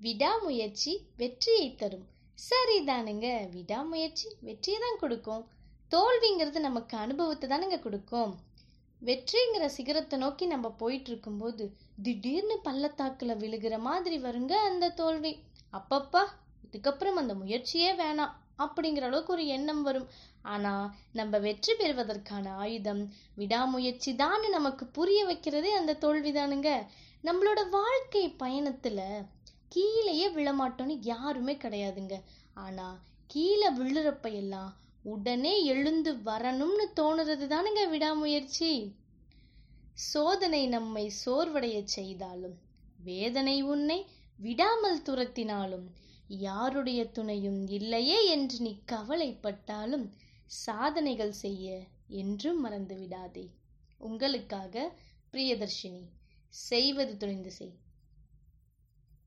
விடாமுயற்சி வெற்றியை தரும். சரிதானுங்க. விடாமுயற்சி வெற்றியை தான் கொடுக்கும். தோல்விங்கிறது நமக்கு அனுபவத்தை தானுங்க கொடுக்கும். வெற்றிங்கிற சிகரத்தை நோக்கி நம்ம போயிட்டு இருக்கும்போது திடீர்னு பள்ளத்தாக்கில் விழுகிற மாதிரி வருங்க அந்த தோல்வி. அப்பப்பா இதுக்கப்புறம் அந்த முயற்சியே வேணாம் அப்படிங்கிற அளவுக்கு ஒரு எண்ணம் வரும். ஆனால் நம்ம வெற்றி பெறுவதற்கான ஆயுதம் விடாமுயற்சி தான் நமக்கு புரிய வைக்கிறதே அந்த தோல்விதானுங்க நம்மளோட வாழ்க்கை பயணத்தில் கீழேயே விழமாட்டோன்னு யாருமே கிடையாதுங்க. ஆனால் கீழே விழுறப்ப எல்லாம் உடனே எழுந்து வரணும்னு தோணுறது தானுங்க விடாமுயற்சி. சோதனை நம்மை சோர்வடைய செய்தாலும் வேதனை உன்னை விடாமல் துரத்தினாலும் யாருடைய துணையும் இல்லையே என்று நீ கவலைப்பட்டாலும் சாதனைகள் செய்ய என்றும் மறந்து விடாதே உங்களுக்காக பிரியதர்ஷினி செய்வது துணிந்து செய்.